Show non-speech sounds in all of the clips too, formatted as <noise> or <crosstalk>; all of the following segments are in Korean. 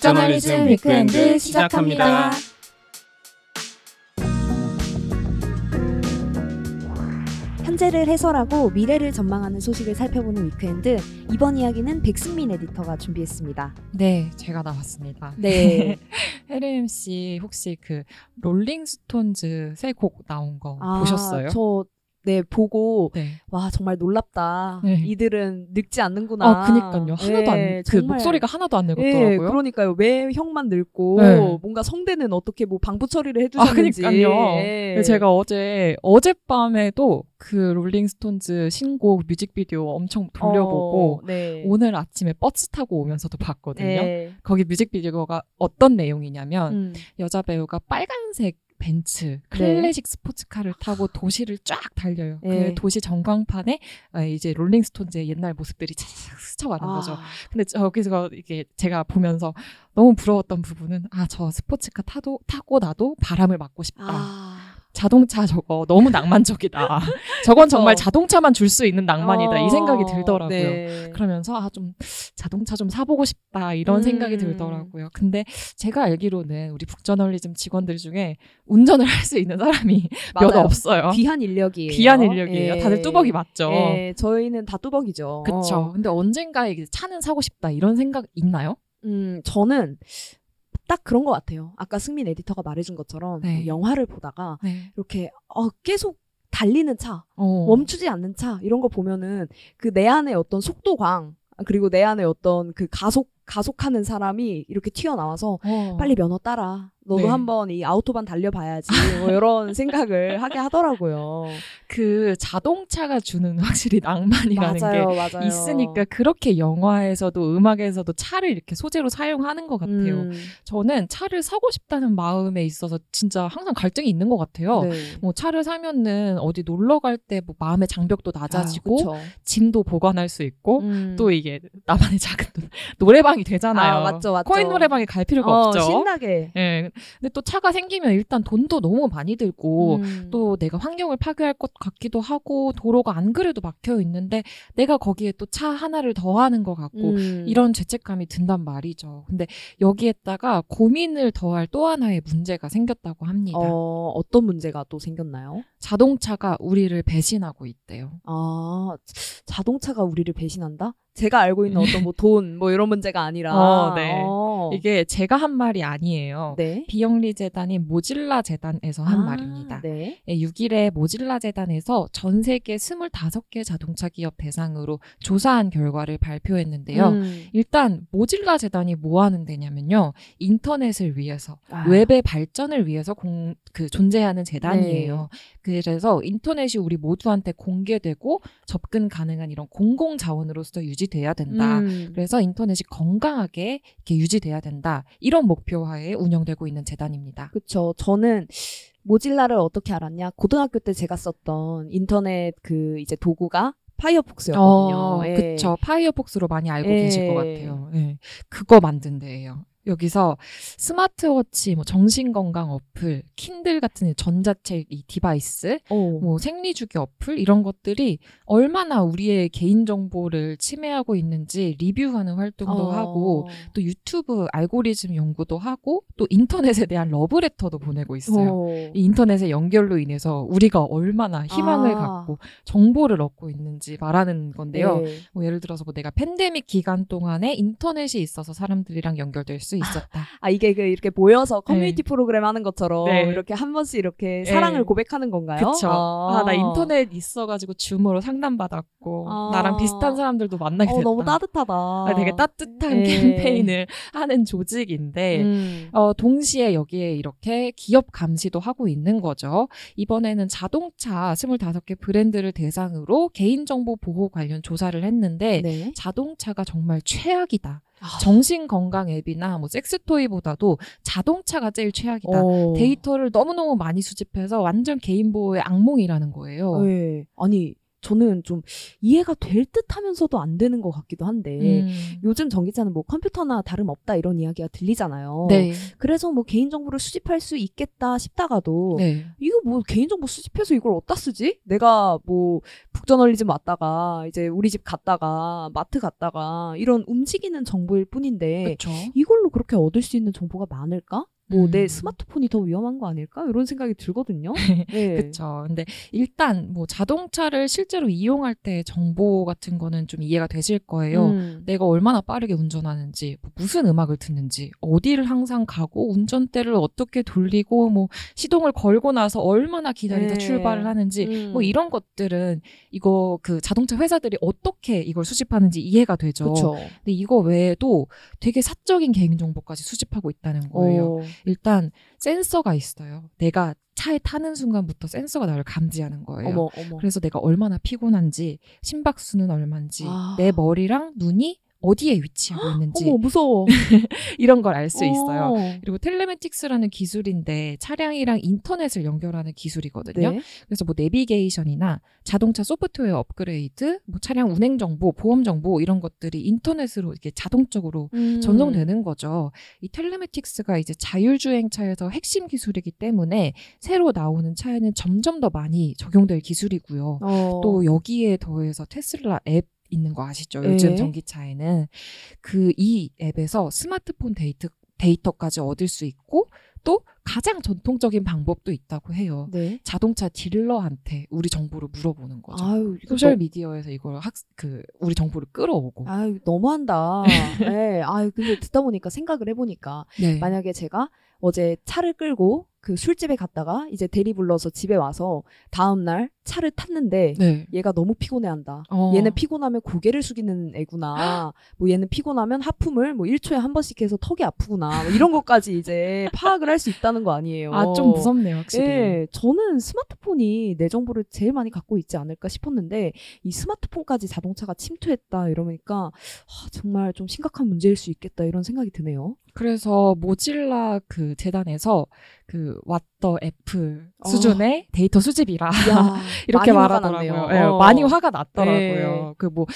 북저널리즘 위크엔드 시작합니다. 현재를 해설하고 미래를 전망하는 소식을 살펴보는 위크엔드 이번 이야기는 백승민 에디터가 준비했습니다. 네, 제가 나왔습니다. 네. <laughs> 혜림 씨 혹시 그 롤링스톤즈 새 곡 나온 거 보셨어요? 아, 저 네, 보고 네. 와 정말 놀랍다. 네. 이들은 늙지 않는구나. 아, 그니까요. 하나도 네, 안, 그 정말. 목소리가 하나도 안 네, 늙었더라고요. 그러니까요. 왜 형만 늙고 네. 뭔가 성대는 어떻게 뭐 방부 처리를 아, 해주셨는지. 그니까요. 네. 제가 어제, 어젯밤에도 그 롤링스톤즈 신곡 뮤직비디오 엄청 돌려보고 어, 네. 오늘 아침에 버스 타고 오면서도 봤거든요. 네. 거기 뮤직비디오가 어떤 내용이냐면 음. 여자 배우가 빨간색 벤츠 네. 클래식 스포츠카를 타고 도시를 쫙 달려요. 네. 그 도시 전광판에 아, 이제 롤링스톤즈의 옛날 모습들이 차차차 스쳐가는 거죠. 아, 근데 저기서 이게 제가 보면서 너무 부러웠던 부분은 아 저 스포츠카 타도 타고 나도 바람을 맞고 싶다. 아. 자동차 저거 너무 낭만적이다. 저건 정말. 자동차만 줄 수 있는 낭만이다. 이 생각이 어, 들더라고요. 네. 그러면서 아 좀 자동차 좀 사보고 싶다 이런 음. 생각이 들더라고요. 근데 제가 알기로는 우리 북저널리즘 직원들 중에 운전을 할 수 있는 사람이 <laughs> 몇 맞아요. 없어요. 귀한 인력이에요. 귀한 인력이에요. 예. 다들 뚜벅이 맞죠. 예, 저희는 다 뚜벅이죠. 그쵸. 근데 언젠가 차는 사고 싶다 이런 생각 있나요? 음, 저는 딱 그런 것 같아요. 아까 승민 에디터가 말해준 것처럼 네. 뭐 영화를 보다가 네. 이렇게 어, 계속 달리는 차, 어. 멈추지 않는 차 이런 거 보면은 그 내 안에 어떤 속도광 그리고 내 안에 어떤 그 가속 가속하는 사람이 이렇게 튀어나와서 어. 빨리 면허 따라. 너도 네. 한번 이 아우토반 달려봐야지. 뭐 이런 <laughs> 생각을 하게 하더라고요. 그 자동차가 주는 확실히 낭만이라는 게 맞아요, 맞아요. 있으니까 그렇게 영화에서도 음악에서도 차를 이렇게 소재로 사용하는 것 같아요. 음, 저는 차를 사고 싶다는 마음에 있어서 진짜 항상 갈등이 있는 것 같아요. 네. 뭐 차를 사면은 어디 놀러 갈 때 뭐 마음의 장벽도 낮아지고 아. 짐도 보관할 수 있고 음. 또 이게 나만의 <laughs> 작은 노- 노래방이 되잖아요. 아, 맞죠, 맞죠. 코인 노래방에 갈 필요가 어, 없죠. 신나게. 예. 근데 또 차가 생기면 일단 돈도 너무 많이 들고 음. 또 내가 환경을 파괴할 것 같기도 하고 도로가 안 그래도 막혀 있는데 내가 거기에 또 차 하나를 더하는 것 같고 음. 이런 죄책감이 든단 말이죠. 근데 여기에다가 고민을 더할 또 하나의 문제가 생겼다고 합니다. 어, 어떤 문제가 또 생겼나요? 자동차가 우리를 배신하고 있대요. 아, 자동차가 우리를 배신한다? 제가 알고 있는 어떤 뭐 돈, 뭐 이런 문제가 아니라. 어, 네. 어. 이게 제가 한 말이 아니에요. 네. 비영리 재단인 모질라 재단에서 한 아, 말입니다. 네. 6일에 모질라 재단에서 전 세계 25개 자동차 기업 대상으로 조사한 결과를 발표했는데요. 음. 일단 모질라 재단이 뭐 하는 데냐면요. 인터넷을 위해서 아. 웹의 발전을 위해서 공, 그 존재하는 재단이에요. 네. 그래서 인터넷이 우리 모두한테 공개되고 접근 가능한 이런 공공 자원으로서 유지돼야 된다. 음. 그래서 인터넷이 건강하게 이렇게 유지돼 야 된다. 이런 목표하에 운영되고 있는 재단입니다. 그쵸. 저는 모질라를 어떻게 알았냐? 고등학교 때 제가 썼던 인터넷 그 이제 도구가 파이어폭스였거든요. 어, 예. 그쵸. 파이어폭스로 많이 알고 예. 계실 것 같아요. 예. 그거 만든 데예요. 여기서 스마트워치, 뭐 정신건강 어플, 킨들 같은 전자책 이 디바이스, 어. 뭐 생리주기 어플 이런 것들이 얼마나 우리의 개인 정보를 침해하고 있는지 리뷰하는 활동도 어. 하고 또 유튜브 알고리즘 연구도 하고 또 인터넷에 대한 러브레터도 보내고 있어요. 어. 이 인터넷의 연결로 인해서 우리가 얼마나 희망을 아. 갖고 정보를 얻고 있는지 말하는 건데요. 네. 뭐 예를 들어서 뭐 내가 팬데믹 기간 동안에 인터넷이 있어서 사람들이랑 연결될 수 있었다. 아 이게 그 이렇게 모여서 커뮤니티 프로그램 하는 것처럼 네. 이렇게 한 번씩 이렇게 네. 사랑을 고백하는 건가요? 그쵸. 아, 나 인터넷 있어가지고 줌으로 상담 받았고, 아. 나랑 비슷한 사람들도 만나게 어, 됐다. 너무 따뜻하다. 아, 되게 따뜻한 네. 캠페인을 하는 조직인데, 음. 어, 동시에 여기에 이렇게 기업 감시도 하고 있는 거죠. 이번에는 자동차 25개 브랜드를 대상으로 개인정보 보호 관련 조사를 했는데, 네. 자동차가 정말 최악이다. 아. 정신 건강 앱이나 뭐 섹스 토이보다도 자동차가 제일 최악이다. 어. 데이터를 너무너무 많이 수집해서 완전 개인 보호의 악몽이라는 거예요. 네. 아니 저는 좀 이해가 될 듯하면서도 안 되는 것 같기도 한데 음. 요즘 전기차는 뭐 컴퓨터나 다름 없다 이런 이야기가 들리잖아요. 네. 그래서 뭐 개인 정보를 수집할 수 있겠다 싶다가도 네. 이거 뭐 개인 정보 수집해서 이걸 어디다 쓰지? 내가 뭐 북저널리즘 왔다가 이제 우리 집 갔다가 마트 갔다가 이런 움직이는 정보일 뿐인데 그렇죠. 이걸로 그렇게 얻을 수 있는 정보가 많을까? 뭐내 음. 스마트폰이 더 위험한 거 아닐까? 이런 생각이 들거든요. <laughs> 네. 그렇죠. 근데 일단 뭐 자동차를 실제로 이용할 때 정보 같은 거는 좀 이해가 되실 거예요. 음. 내가 얼마나 빠르게 운전하는지, 뭐 무슨 음악을 듣는지, 어디를 항상 가고, 운전대를 어떻게 돌리고, 뭐 시동을 걸고 나서 얼마나 기다리다 네. 출발을 하는지, 음. 뭐 이런 것들은 이거 그 자동차 회사들이 어떻게 이걸 수집하는지 이해가 되죠. 그렇죠. 근데 이거 외에도 되게 사적인 개인 정보까지 수집하고 있다는 거예요. 어. 일단 센서가 있어요. 내가 차에 타는 순간부터 센서가 나를 감지하는 거예요. 어머 어머. 그래서 내가 얼마나 피곤한지, 심박수는 얼마인지, 아. 내 머리랑 눈이 어디에 위치하고 <gasps> 있는지 어머 무서워. <laughs> 이런 걸 알 수 있어요. 어. 그리고 텔레매틱스라는 기술인데 차량이랑 인터넷을 연결하는 기술이거든요. 네. 그래서 뭐 내비게이션이나 자동차 소프트웨어 업그레이드, 뭐 차량 운행 정보, 보험 정보 이런 것들이 인터넷으로 이렇게 자동적으로 음. 전송되는 거죠. 이 텔레매틱스가 이제 자율주행 차에서 핵심 기술이기 때문에 새로 나오는 차에는 점점 더 많이 적용될 기술이고요. 어. 또 여기에 더해서 테슬라 앱 있는 거 아시죠? 네. 요즘 전기차에는 그 이 앱에서 스마트폰 데이터 데이터까지 얻을 수 있고 또 가장 전통적인 방법도 있다고 해요. 네. 자동차 딜러한테 우리 정보를 물어보는 거죠. 아유 소셜 너- 미디어에서 이걸 학, 그, 우리 정보를 끌어오고. 아유 너무한다. 네. <laughs> 아유 근데 듣다 보니까 생각을 해보니까 네. 만약에 제가 어제 차를 끌고 그 술집에 갔다가 이제 대리 불러서 집에 와서 다음 날 차를 탔는데 네. 얘가 너무 피곤해한다. 어. 얘는 피곤하면 고개를 숙이는 애구나. <gasps> 뭐 얘는 피곤하면 하품을 뭐 1초에 한 번씩 해서 턱이 아프구나. 뭐 이런 것까지 이제 <laughs> 파악을 할 수 있다는 거 아니에요. 아, 좀 무섭네요, 확실히. 예, 저는 스마트폰이 내 정보를 제일 많이 갖고 있지 않을까 싶었는데 이 스마트폰까지 자동차가 침투했다 이러니까 아, 정말 좀 심각한 문제일 수 있겠다 이런 생각이 드네요. 그래서 모질라 그 재단에서 그 what the 애플 어. 수준의 데이터 수집이라 <laughs> 이렇게 말하더라고요. 예, 어. 많이 화가 났더라고요. 네. 그뭐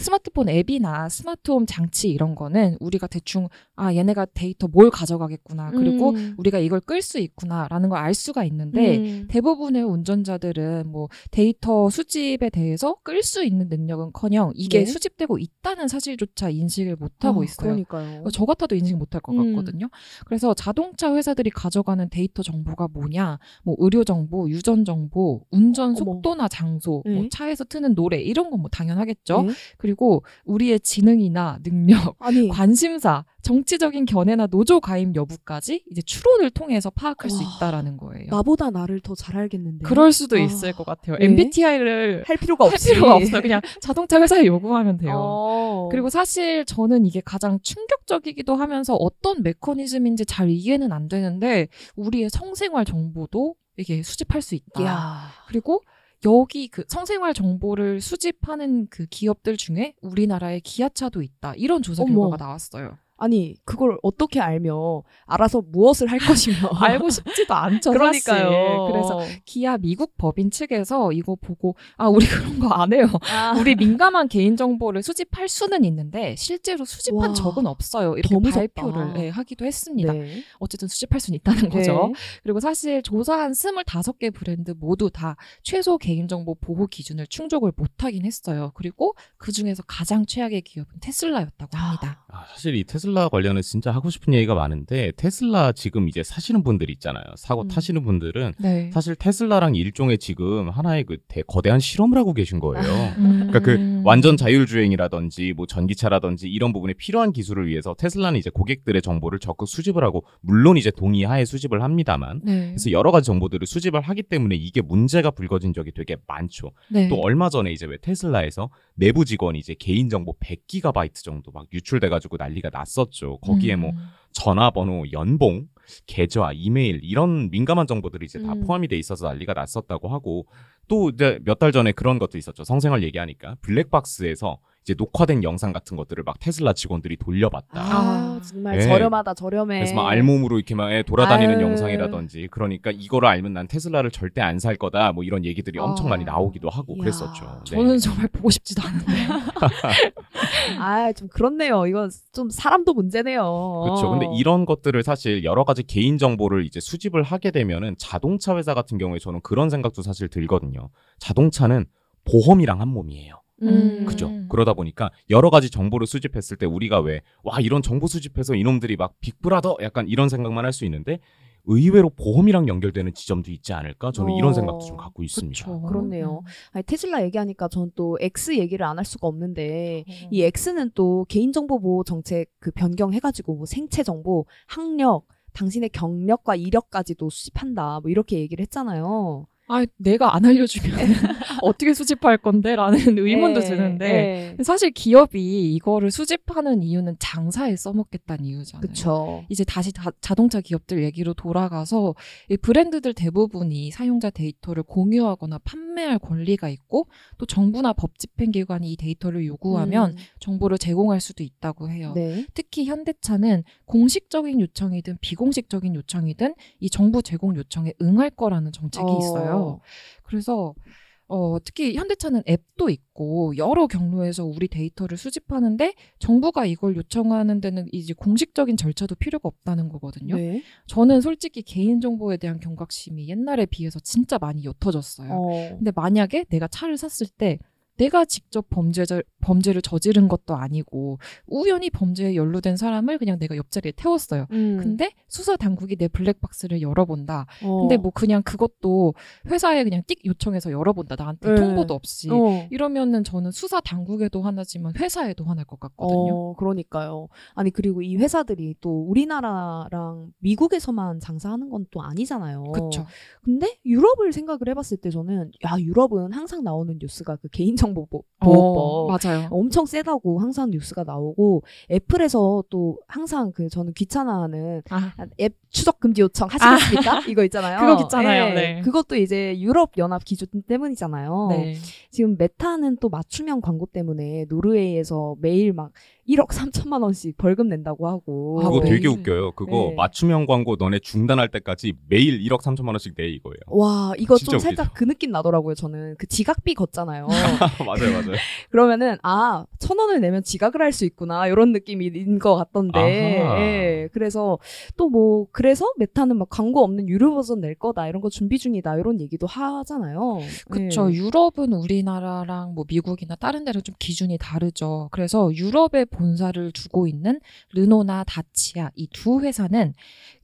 스마트폰 앱이나 스마트홈 장치 이런 거는 우리가 대충 아 얘네가 데이터 뭘 가져가겠구나 그리고 음. 우리가 이걸 끌 수 있구나라는 걸 알 수가 있는데 음. 대부분의 운전자들은 뭐 데이터 수집에 대해서 끌 수 있는 능력은커녕 이게 네. 수집되고 있다는 사실조차 인식을 못 하고 어, 있어요. 그러니까요. 저 같아도 인식 못 할 것 음. 같거든요. 그래서 자동차 회사들이 가져가는 데이터 정보가 뭐냐, 뭐 의료 정보, 유전 정보, 운전. 속도나 장소, 뭐 네. 차에서 트는 노래 이런 건 뭐 당연하겠죠. 네. 그리고 우리의 지능이나 능력, <laughs> 아니 관심사, 정치적인 견해나 노조 가입 여부까지 이제 추론을 통해서 파악할 수 와, 있다라는 거예요. 나보다 나를 더 잘 알겠는데. 그럴 수도 아, 있을 것 같아요. 네. MBTI를 할 필요가 할 없이. 필요가 없어요. 그냥 자동차 회사에 요구하면 돼요. 어. 그리고 사실 저는 이게 가장 충격적이기도 하면서 어떤 메커니즘인지 잘 이해는 안 되는데 우리의 성생활 정보도 이게 수집할 수 있다. 이야. 그리고 여기 그 성생활 정보를 수집하는 그 기업들 중에 우리나라의 기아차도 있다. 이런 조사 어머. 결과가 나왔어요. 아니 그걸 어떻게 알며 알아서 무엇을 할 것이며 <laughs> 알고 싶지도 않죠. 그러니까요. 사실. 그래서 기아 미국 법인 측에서 이거 보고 아 우리 <laughs> 그런 거 안 해요. 아, 우리 민감한 개인 정보를 수집할 수는 있는데 실제로 수집한 와, 적은 없어요. 이렇게. 발표를 네, 하기도 했습니다. 네. 어쨌든 수집할 수는 있다는 거죠. 네. 그리고 사실 조사한 25개 브랜드 모두 다 최소 개인 정보 보호 기준을 충족을 못하긴 했어요. 그리고 그 중에서 가장 최악의 기업은 테슬라였다고 합니다. 아, 사실 이 테슬라 관련해 진짜 하고 싶은 얘기가 많은데 테슬라 지금 이제 사시는 분들 있잖아요. 사고 음. 타시는 분들은 네. 사실 테슬라랑 일종의 지금 하나의 그 대, 거대한 실험을 하고 계신 거예요. 음. 그러니까 그 완전 자율주행이라든지 뭐 전기차라든지 이런 부분에 필요한 기술을 위해서 테슬라는 이제 고객들의 정보를 적극 수집을 하고 물론 이제 동의하에 수집을 합니다만 네. 그래서 여러 가지 정보들을 수집을 하기 때문에 이게 문제가 불거진 적이 되게 많죠. 네. 또 얼마 전에 이제 왜 테슬라에서 내부 직원이 이제 개인 정보 100기가바이트 정도 막 유출돼 가지고 난리가 났 었죠. 거기에 뭐 음. 전화번호, 연봉, 계좌, 이메일 이런 민감한 정보들이 이제 다 음. 포함이 돼 있어서 난리가 났었다고 하고 또 이제 몇 달 전에 그런 것도 있었죠. 성생활 얘기하니까 블랙박스에서 이제 녹화된 영상 같은 것들을 막 테슬라 직원들이 돌려봤다. 아, 아. 정말 예. 저렴하다 저렴해. 그래서 막 알몸으로 이렇게 막 예, 돌아다니는 아유. 영상이라든지 그러니까 이거를 알면 난 테슬라를 절대 안 살 거다 뭐 이런 얘기들이 엄청 아. 많이 나오기도 하고 이야. 그랬었죠. 네. 저는 정말 보고 싶지도 않은데. <laughs> 아, 좀 그렇네요. 이건 좀 사람도 문제네요. 그렇죠. 근데 이런 것들을 사실 여러 가지 개인 정보를 이제 수집을 하게 되면은 자동차 회사 같은 경우에 저는 그런 생각도 사실 들거든요. 자동차는 보험이랑 한 몸이에요. 음. 그죠? 음. 그러다 보니까 여러 가지 정보를 수집했을 때 우리가 왜 와 이런 정보 수집해서 이놈들이 막 빅브라더 약간 이런 생각만 할 수 있는데 의외로 보험이랑 연결되는 지점도 있지 않을까? 저는 어. 이런 생각도 좀 갖고 있습니다. 그쵸. 그렇네요. 음. 아니, 테슬라 얘기하니까 전또 X 얘기를 안 할 수가 없는데 어. 이 X는 또 개인정보 보호 정책 그 변경해가지고 뭐 생체 정보, 학력, 당신의 경력과 이력까지도 수집한다. 뭐 이렇게 얘기를 했잖아요. 아, 내가 안 알려주면 <laughs> 어떻게 수집할 건데 라는 의문도 예, 드는데 예. 사실 기업이 이거를 수집하는 이유는 장사에 써먹겠다는 이유잖아요. 그쵸. 이제 다시 다- 자동차 기업들 얘기로 돌아가서 이 브랜드들 대부분이 사용자 데이터를 공유하거나 판매 할 권리가 있고 또 정부나 법 집행기관이 이 데이터를 요구하면 음, 정보를 제공할 수도 있다고 해요. 네. 특히 현대차는 공식적인 요청이든 비공식적인 요청이든 이 정보 제공 요청에 응할 거라는 정책이 어. 있어요. 그래서 어, 특히 현대차는 앱도 있고 여러 경로에서 우리 데이터를 수집하는데 정부가 이걸 요청하는 데는 이제 공식적인 절차도 필요가 없다는 거거든요. 네. 저는 솔직히 개인 정보에 대한 경각심이 옛날에 비해서 진짜 많이 옅어졌어요. 어. 근데 만약에 내가 차를 샀을 때 내가 직접 범죄자, 범죄를 저지른 것도 아니고 우연히 범죄에 연루된 사람을 그냥 내가 옆자리에 태웠어요. 음. 근데 수사 당국이 내 블랙박스를 열어본다. 어. 근데 뭐 그냥 그것도 회사에 그냥 띡 요청해서 열어본다. 나한테 네. 통보도 없이. 어. 이러면은 저는 수사 당국에도 화나지만 회사에도 화날 것 같거든요. 어, 그러니까요. 아니, 그리고 이 회사들이 또 우리나라랑 미국에서만 장사하는 건 또 아니잖아요. 그쵸. 근데 유럽을 생각을 해봤을 때 저는, 야, 유럽은 항상 나오는 뉴스가 그 개인 정 보보호법. 어, 맞아요. 엄청 세다고 항상 뉴스가 나오고, 애플에서 또 항상 그 저는 귀찮아하는 아, 앱 추적 금지 요청 하시겠습니까? 이거 있잖아요. 그거 있잖아요. 예. 네. 그것도 이제 유럽 연합 기준 때문이잖아요. 네. 지금 메타는 또 맞춤형 광고 때문에 노르웨이에서 매일 막 1억 3천만 원씩 벌금 낸다고 하고. 그거 네. 되게 웃겨요. 그거 네. 맞춤형 광고 너네 중단할 때까지 매일 1억 3천만 원씩 내 이거예요. 와, 이거 좀 살짝 그 느낌 나더라고요, 저는. 그 지각비 걷잖아요. <laughs> 맞아요, 맞아요. <laughs> 그러면은, 아, 천 원을 내면 지각을 할 수 있구나, 이런 느낌인 것 같던데. 아하. 예. 그래서 또 뭐, 그래서 메타는 막 광고 없는 유료 버전 낼 거다, 이런 거 준비 중이다, 이런 얘기도 하잖아요. 그쵸. 예. 유럽은 우리나라랑 뭐 미국이나 다른 데랑 좀 기준이 다르죠. 그래서 유럽에 본사를 두고 있는 르노나 다치아 이 두 회사는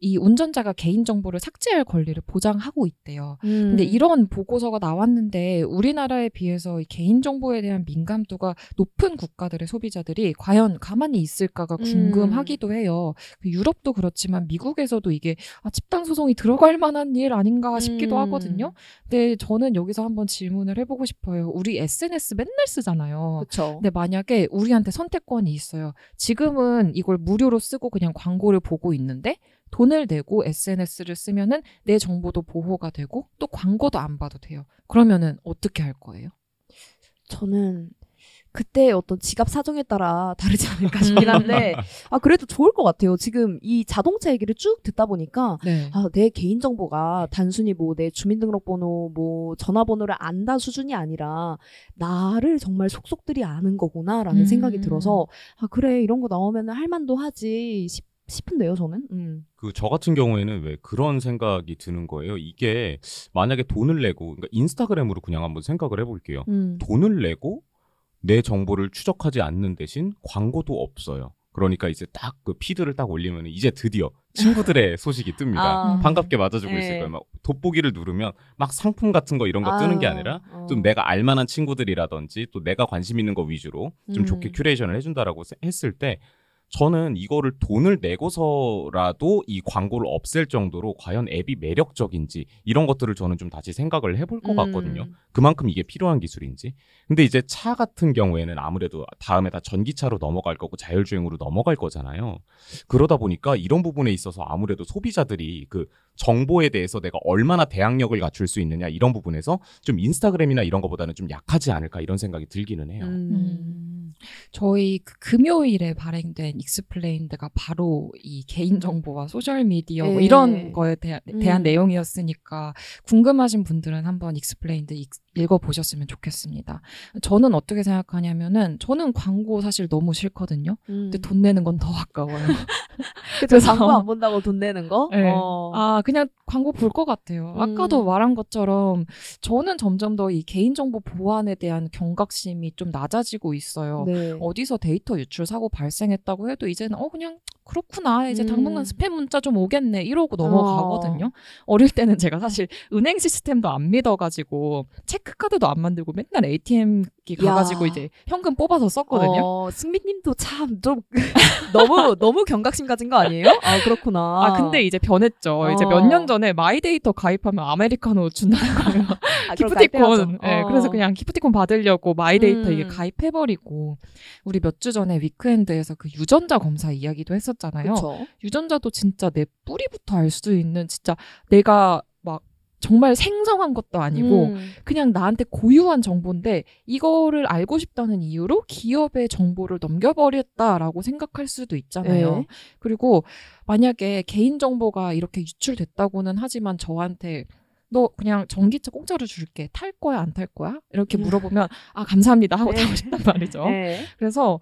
이 운전자가 개인 정보를 삭제할 권리를 보장하고 있대요. 음. 근데 이런 보고서가 나왔는데 우리나라에 비해서 이 개인 정보에 대한 민감도가 높은 국가들의 소비자들이 과연 가만히 있을까가 음. 궁금하기도 해요. 그 유럽도 그렇지만 미국에서도 이게 아, 집단 소송이 들어갈 만한 일 아닌가 싶기도 음. 하거든요. 근데 저는 여기서 한번 질문을 해보고 싶어요. 우리 SNS 맨날 쓰잖아요. 그쵸. 근데 만약에 우리한테 선택권이 있어요. 지금은 이걸 무료로 쓰고 그냥 광고를 보고 있는데 돈을 내고 SNS를 쓰면은 내 정보도 보호가 되고 또 광고도 안 봐도 돼요. 그러면은 어떻게 할 거예요? 저는 그때 어떤 지갑 사정에 따라 <laughs> 다르지 않을까 싶긴 한데, 아, 그래도 좋을 것 같아요. 지금 이 자동차 얘기를 쭉 듣다 보니까, 네. 아, 내 개인 정보가 단순히 뭐 내 주민등록번호, 뭐 전화번호를 안다 수준이 아니라, 나를 정말 속속들이 아는 거구나라는 음. 생각이 들어서, 아, 그래, 이런 거 나오면 할만도 하지 싶, 싶은데요, 저는? 음. 그저 같은 경우에는 왜 그런 생각이 드는 거예요. 이게 만약에 돈을 내고 그러니까 인스타그램으로 그냥 한번 생각을 해볼게요. 음. 돈을 내고 내 정보를 추적하지 않는 대신 광고도 없어요. 그러니까 이제 딱 그 피드를 딱 올리면 이제 드디어 친구들의 <laughs> 소식이 뜹니다. 아. 반갑게 맞아주고 네. 있을 거예요. 막 돋보기를 누르면 막 상품 같은 거 이런 거 뜨는 게 아니라 어. 좀 내가 알만한 친구들이라든지 또 내가 관심 있는 거 위주로 좀 음. 좋게 큐레이션을 해준다라고 세- 했을 때 저는 이거를 돈을 내고서라도 이 광고를 없앨 정도로 과연 앱이 매력적인지 이런 것들을 저는 좀 다시 생각을 해볼 것 같거든요. 음. 그만큼 이게 필요한 기술인지. 근데 이제 차 같은 경우에는 아무래도 다음에 다 전기차로 넘어갈 거고 자율주행으로 넘어갈 거잖아요. 그러다 보니까 이런 부분에 있어서 아무래도 소비자들이 그 정보에 대해서 내가 얼마나 대항력을 갖출 수 있느냐 이런 부분에서 좀 인스타그램이나 이런 거보다는 좀 약하지 않을까 이런 생각이 들기는 해요. 음. 음, 저희 그 금요일에 발행된 explained가 바로 이 개인정보와 소셜미디어 뭐 네. 이런 거에 대한, 대한 음. 내용이었으니까 궁금하신 분들은 한번 explained 익- 읽어보셨으면 좋겠습니다. 저는 어떻게 생각하냐면은 저는 광고 사실 너무 싫거든요. 음. 근데 돈 내는 건 더 아까워요. <laughs> 그쵸, 광고 안 본다고 돈 내는 거? 네. 어. 아, 그냥 광고 볼 것 같아요. 아까도 음. 말한 것처럼 저는 점점 더 이 개인정보 보안에 대한 경각심이 좀 낮아지고 있어요. 네. 어디서 데이터 유출 사고 발생했다고 해도 이제는 어 그냥 그렇구나 이제 음. 당분간 스팸 문자 좀 오겠네 이러고 넘어가거든요. 어. 릴 때는 제가 사실 은행 시스템도 안 믿어가지고 체크카드도 안 만들고 맨날 ATM기 야. 가가지고 이제 현금 뽑아서 썼거든요. 어, 승민님도 참 좀 <laughs> 너무 너무 경각심 가진 거 아니에요? 아 그렇구나. 아 근데 이제 변했죠. 이제 어. 몇년 전에 마이데이터 가입하면 아메리카노 준다는 <laughs> 거예요. 아. 기프티콘. 예, 어. 그래서 그냥 기프티콘 받으려고 마이데이터 음. 이게 가입해버리고 우리 몇 주 전에 위크엔드에서 그 유전자 검사 이야기도 했었잖아요. 그쵸. 유전자도 진짜 내 뿌리부터 알 수 있는 진짜 내가 막 정말 생성한 것도 아니고 음. 그냥 나한테 고유한 정보인데 이거를 알고 싶다는 이유로 기업의 정보를 넘겨버렸다라고 생각할 수도 있잖아요. 네. 그리고 만약에 개인 정보가 이렇게 유출됐다고는 하지만 저한테 너 그냥 전기차 공짜로 줄게 탈 거야 안 탈 거야 이렇게 음. 물어보면 아 감사합니다 하고 네. 타고 싶단 말이죠. <laughs> 네. 그래서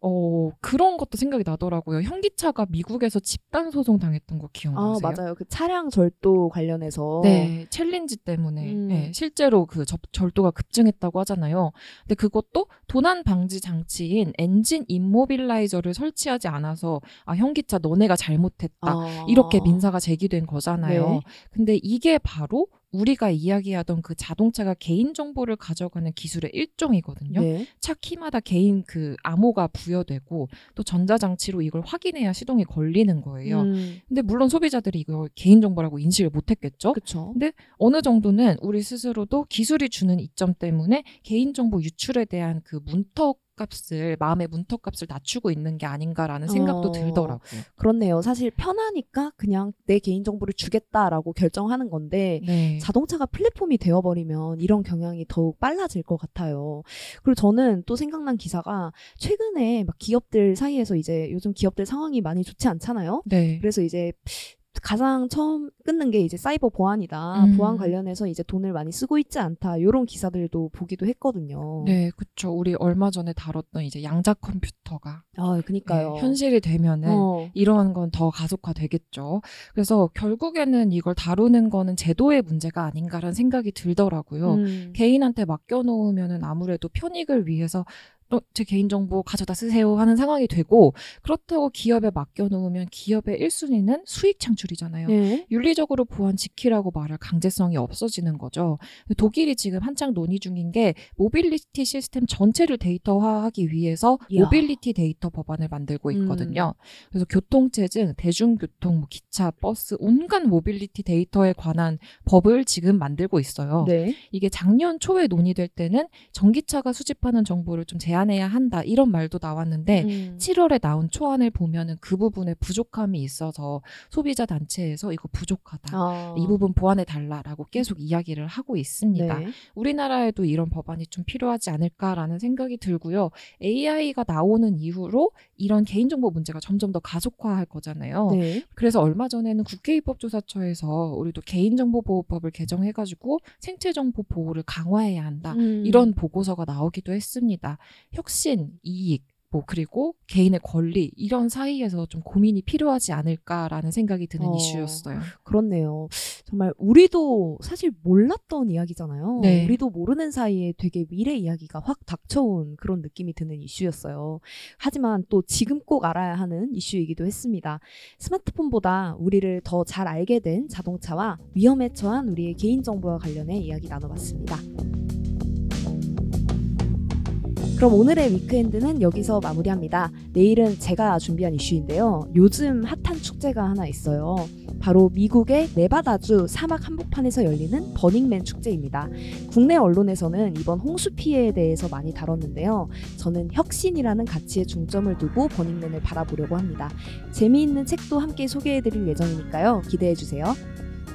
어 그런 것도 생각이 나더라고요. 현기차가 미국에서 집단 소송 당했던 거아 기억나세요? 맞아요. 그 차량 절도 관련해서 네, 챌린지 때문에 음. 네, 실제로 그 접- 절도가 급증했다고 하잖아요. 근데 그것도 도난 방지 장치인 엔진 immobilizer를 설치하지 않아서 아 현기차 너네가 잘못했다 아. 이렇게 민사가 제기된 거잖아요. 네. 근데 이게 바로 우리가 이야기하던 그 자동차가 개인 정보를 가져가는 기술의 일종이거든요. 네. 차 키마다 개인 그 암호가 부여되고 또 전자장치로 이걸 확인해야 시동이 걸리는 거예요. 음. 근데 물론 소비자들이 이걸 개인 정보라고 인식을 못했겠죠. 그쵸. 어느 정도는 우리 스스로도 기술이 주는 이점 때문에 개인 정보 유출에 대한 그 문턱 값을 마음의 문턱 값을 낮추고 있는 게 아닌가라는 생각도 어. 들더라고요. 그렇네요. 사실 편하니까 그냥 내 개인 정보를 주겠다라고 결정하는 건데 네. 자동차가 플랫폼이 되어버리면 이런 경향이 더욱 빨라질 것 같아요. 그리고 저는 또 생각난 기사가 최근에 막 기업들 사이에서 이제 요즘 기업들 상황이 많이 좋지 않잖아요. 네. 그래서 이제 가장 처음 끊는 게 이제 사이버 보안이다. 음. 보안 관련해서 이제 돈을 많이 쓰고 있지 않다. 이런 기사들도 보기도 했거든요. 네, 그쵸. 우리 얼마 전에 다뤘던 이제 양자 컴퓨터가 아, 그니까요. 네, 현실이 되면은 어. 이러한 건더 가속화 되겠죠. 그래서 결국에는 이걸 다루는 거는 제도의 문제가 아닌가라는 생각이 들더라고요. 음. 개인한테 맡겨놓으면은 아무래도 편익을 위해서 또제 개인정보 가져다 쓰세요 하는 상황이 되고 그렇다고 기업에 맡겨놓으면 기업의 1순위는 수익 창출이잖아요. 네. 윤리적으로 보안 지키라고 말할 강제성이 없어지는 거죠. 독일이 지금 한창 논의 중인 게 모빌리티 시스템 전체를 데이터화하기 위해서 이야. 모빌리티 데이터 법안을 만들고 음. 있거든요. 그래서 교통체증, 대중교통, 뭐 기차, 버스, 온갖 모빌리티 데이터에 관한 법을 지금 만들고 있어요. 네. 이게 작년 초에 논의될 때는 전기차가 수집하는 정보를 좀 제한 해야 한다 이런 말도 나왔는데 음. 7월에 나온 초안을 보면은 그 부분에 부족함이 있어서 소비자 단체에서 이거 부족하다. 아. 이 부분 보완해 달라라고 계속 이야기를 하고 있습니다. 네. 우리나라에도 이런 법안이 좀 필요하지 않을까라는 생각이 들고요. AI가 나오는 이후로 이런 개인정보 문제가 점점 더 가속화할 거잖아요. 네. 그래서 얼마 전에는 국회입법조사처에서 우리도 개인정보보호법을 개정해가지고 생체정보 보호를 강화해야 한다. 음. 이런 보고서가 나오기도 했습니다. 혁신, 이익, 뭐 그리고 개인의 권리 이런 사이에서 좀 고민이 필요하지 않을까라는 생각이 드는 어. 이슈였어요. 그렇네요. 정말 우리도 사실 몰랐던 이야기잖아요. 네. 우리도 모르는 사이에 되게 미래 이야기가 확 닥쳐온 그런 느낌이 드는 이슈였어요. 하지만 또 지금 꼭 알아야 하는 이슈이기도 했습니다. 스마트폰보다 우리를 더 잘 알게 된 자동차와 위험에 처한 우리의 개인 정보와 관련해 이야기 나눠봤습니다. 그럼 오늘의 위크엔드는 여기서 마무리합니다. 내일은 제가 준비한 이슈인데요. 요즘 핫한 축제가 하나 있어요. 바로 미국의 네바다주 사막 한복판에서 열리는 버닝맨 축제입니다. 국내 언론에서는 이번 홍수 피해에 대해서 많이 다뤘는데요. 저는 혁신이라는 가치에 중점을 두고 버닝맨을 바라보려고 합니다. 재미있는 책도 함께 소개해드릴 예정이니까요. 기대해주세요.